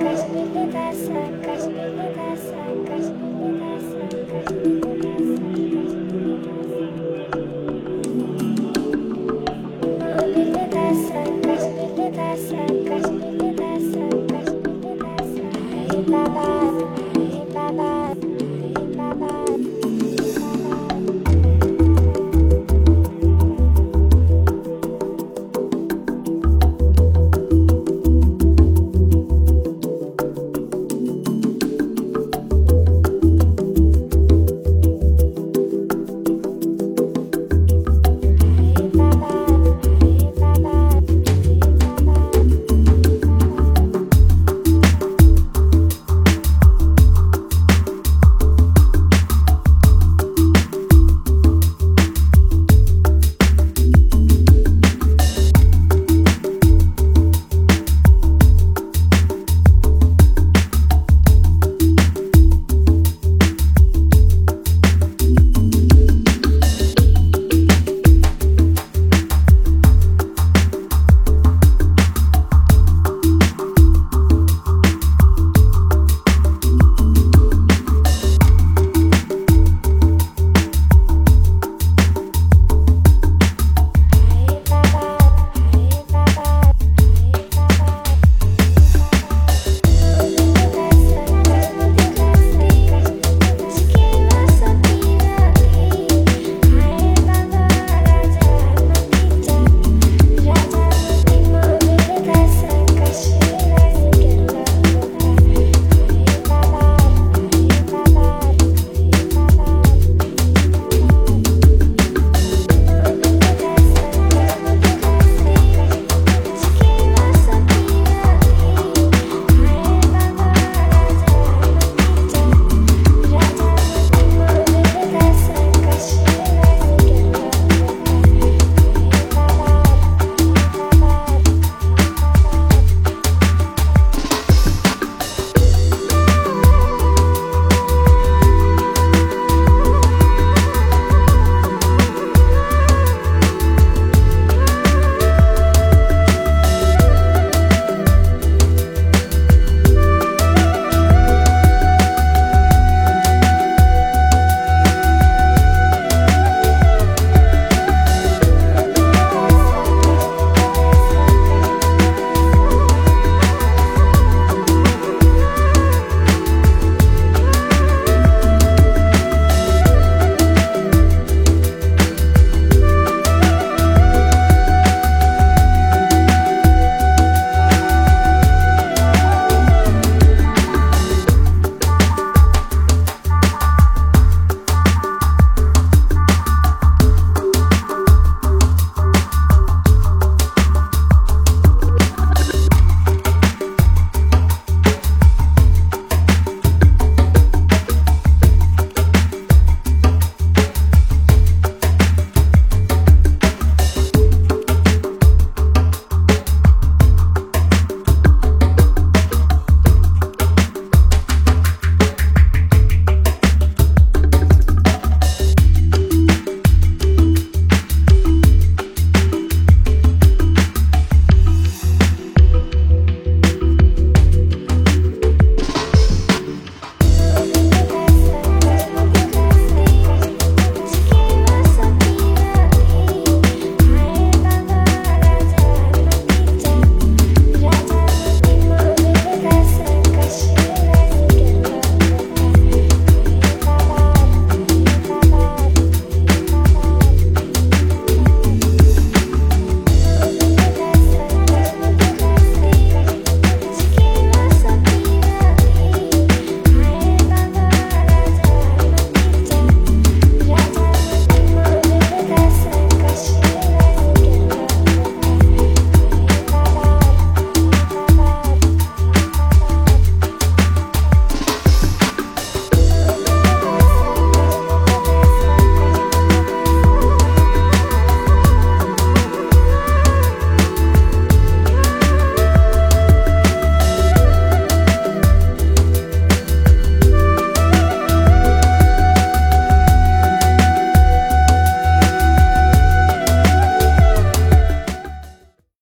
Kashmir, Kashmir, Kashmir, Kashmir,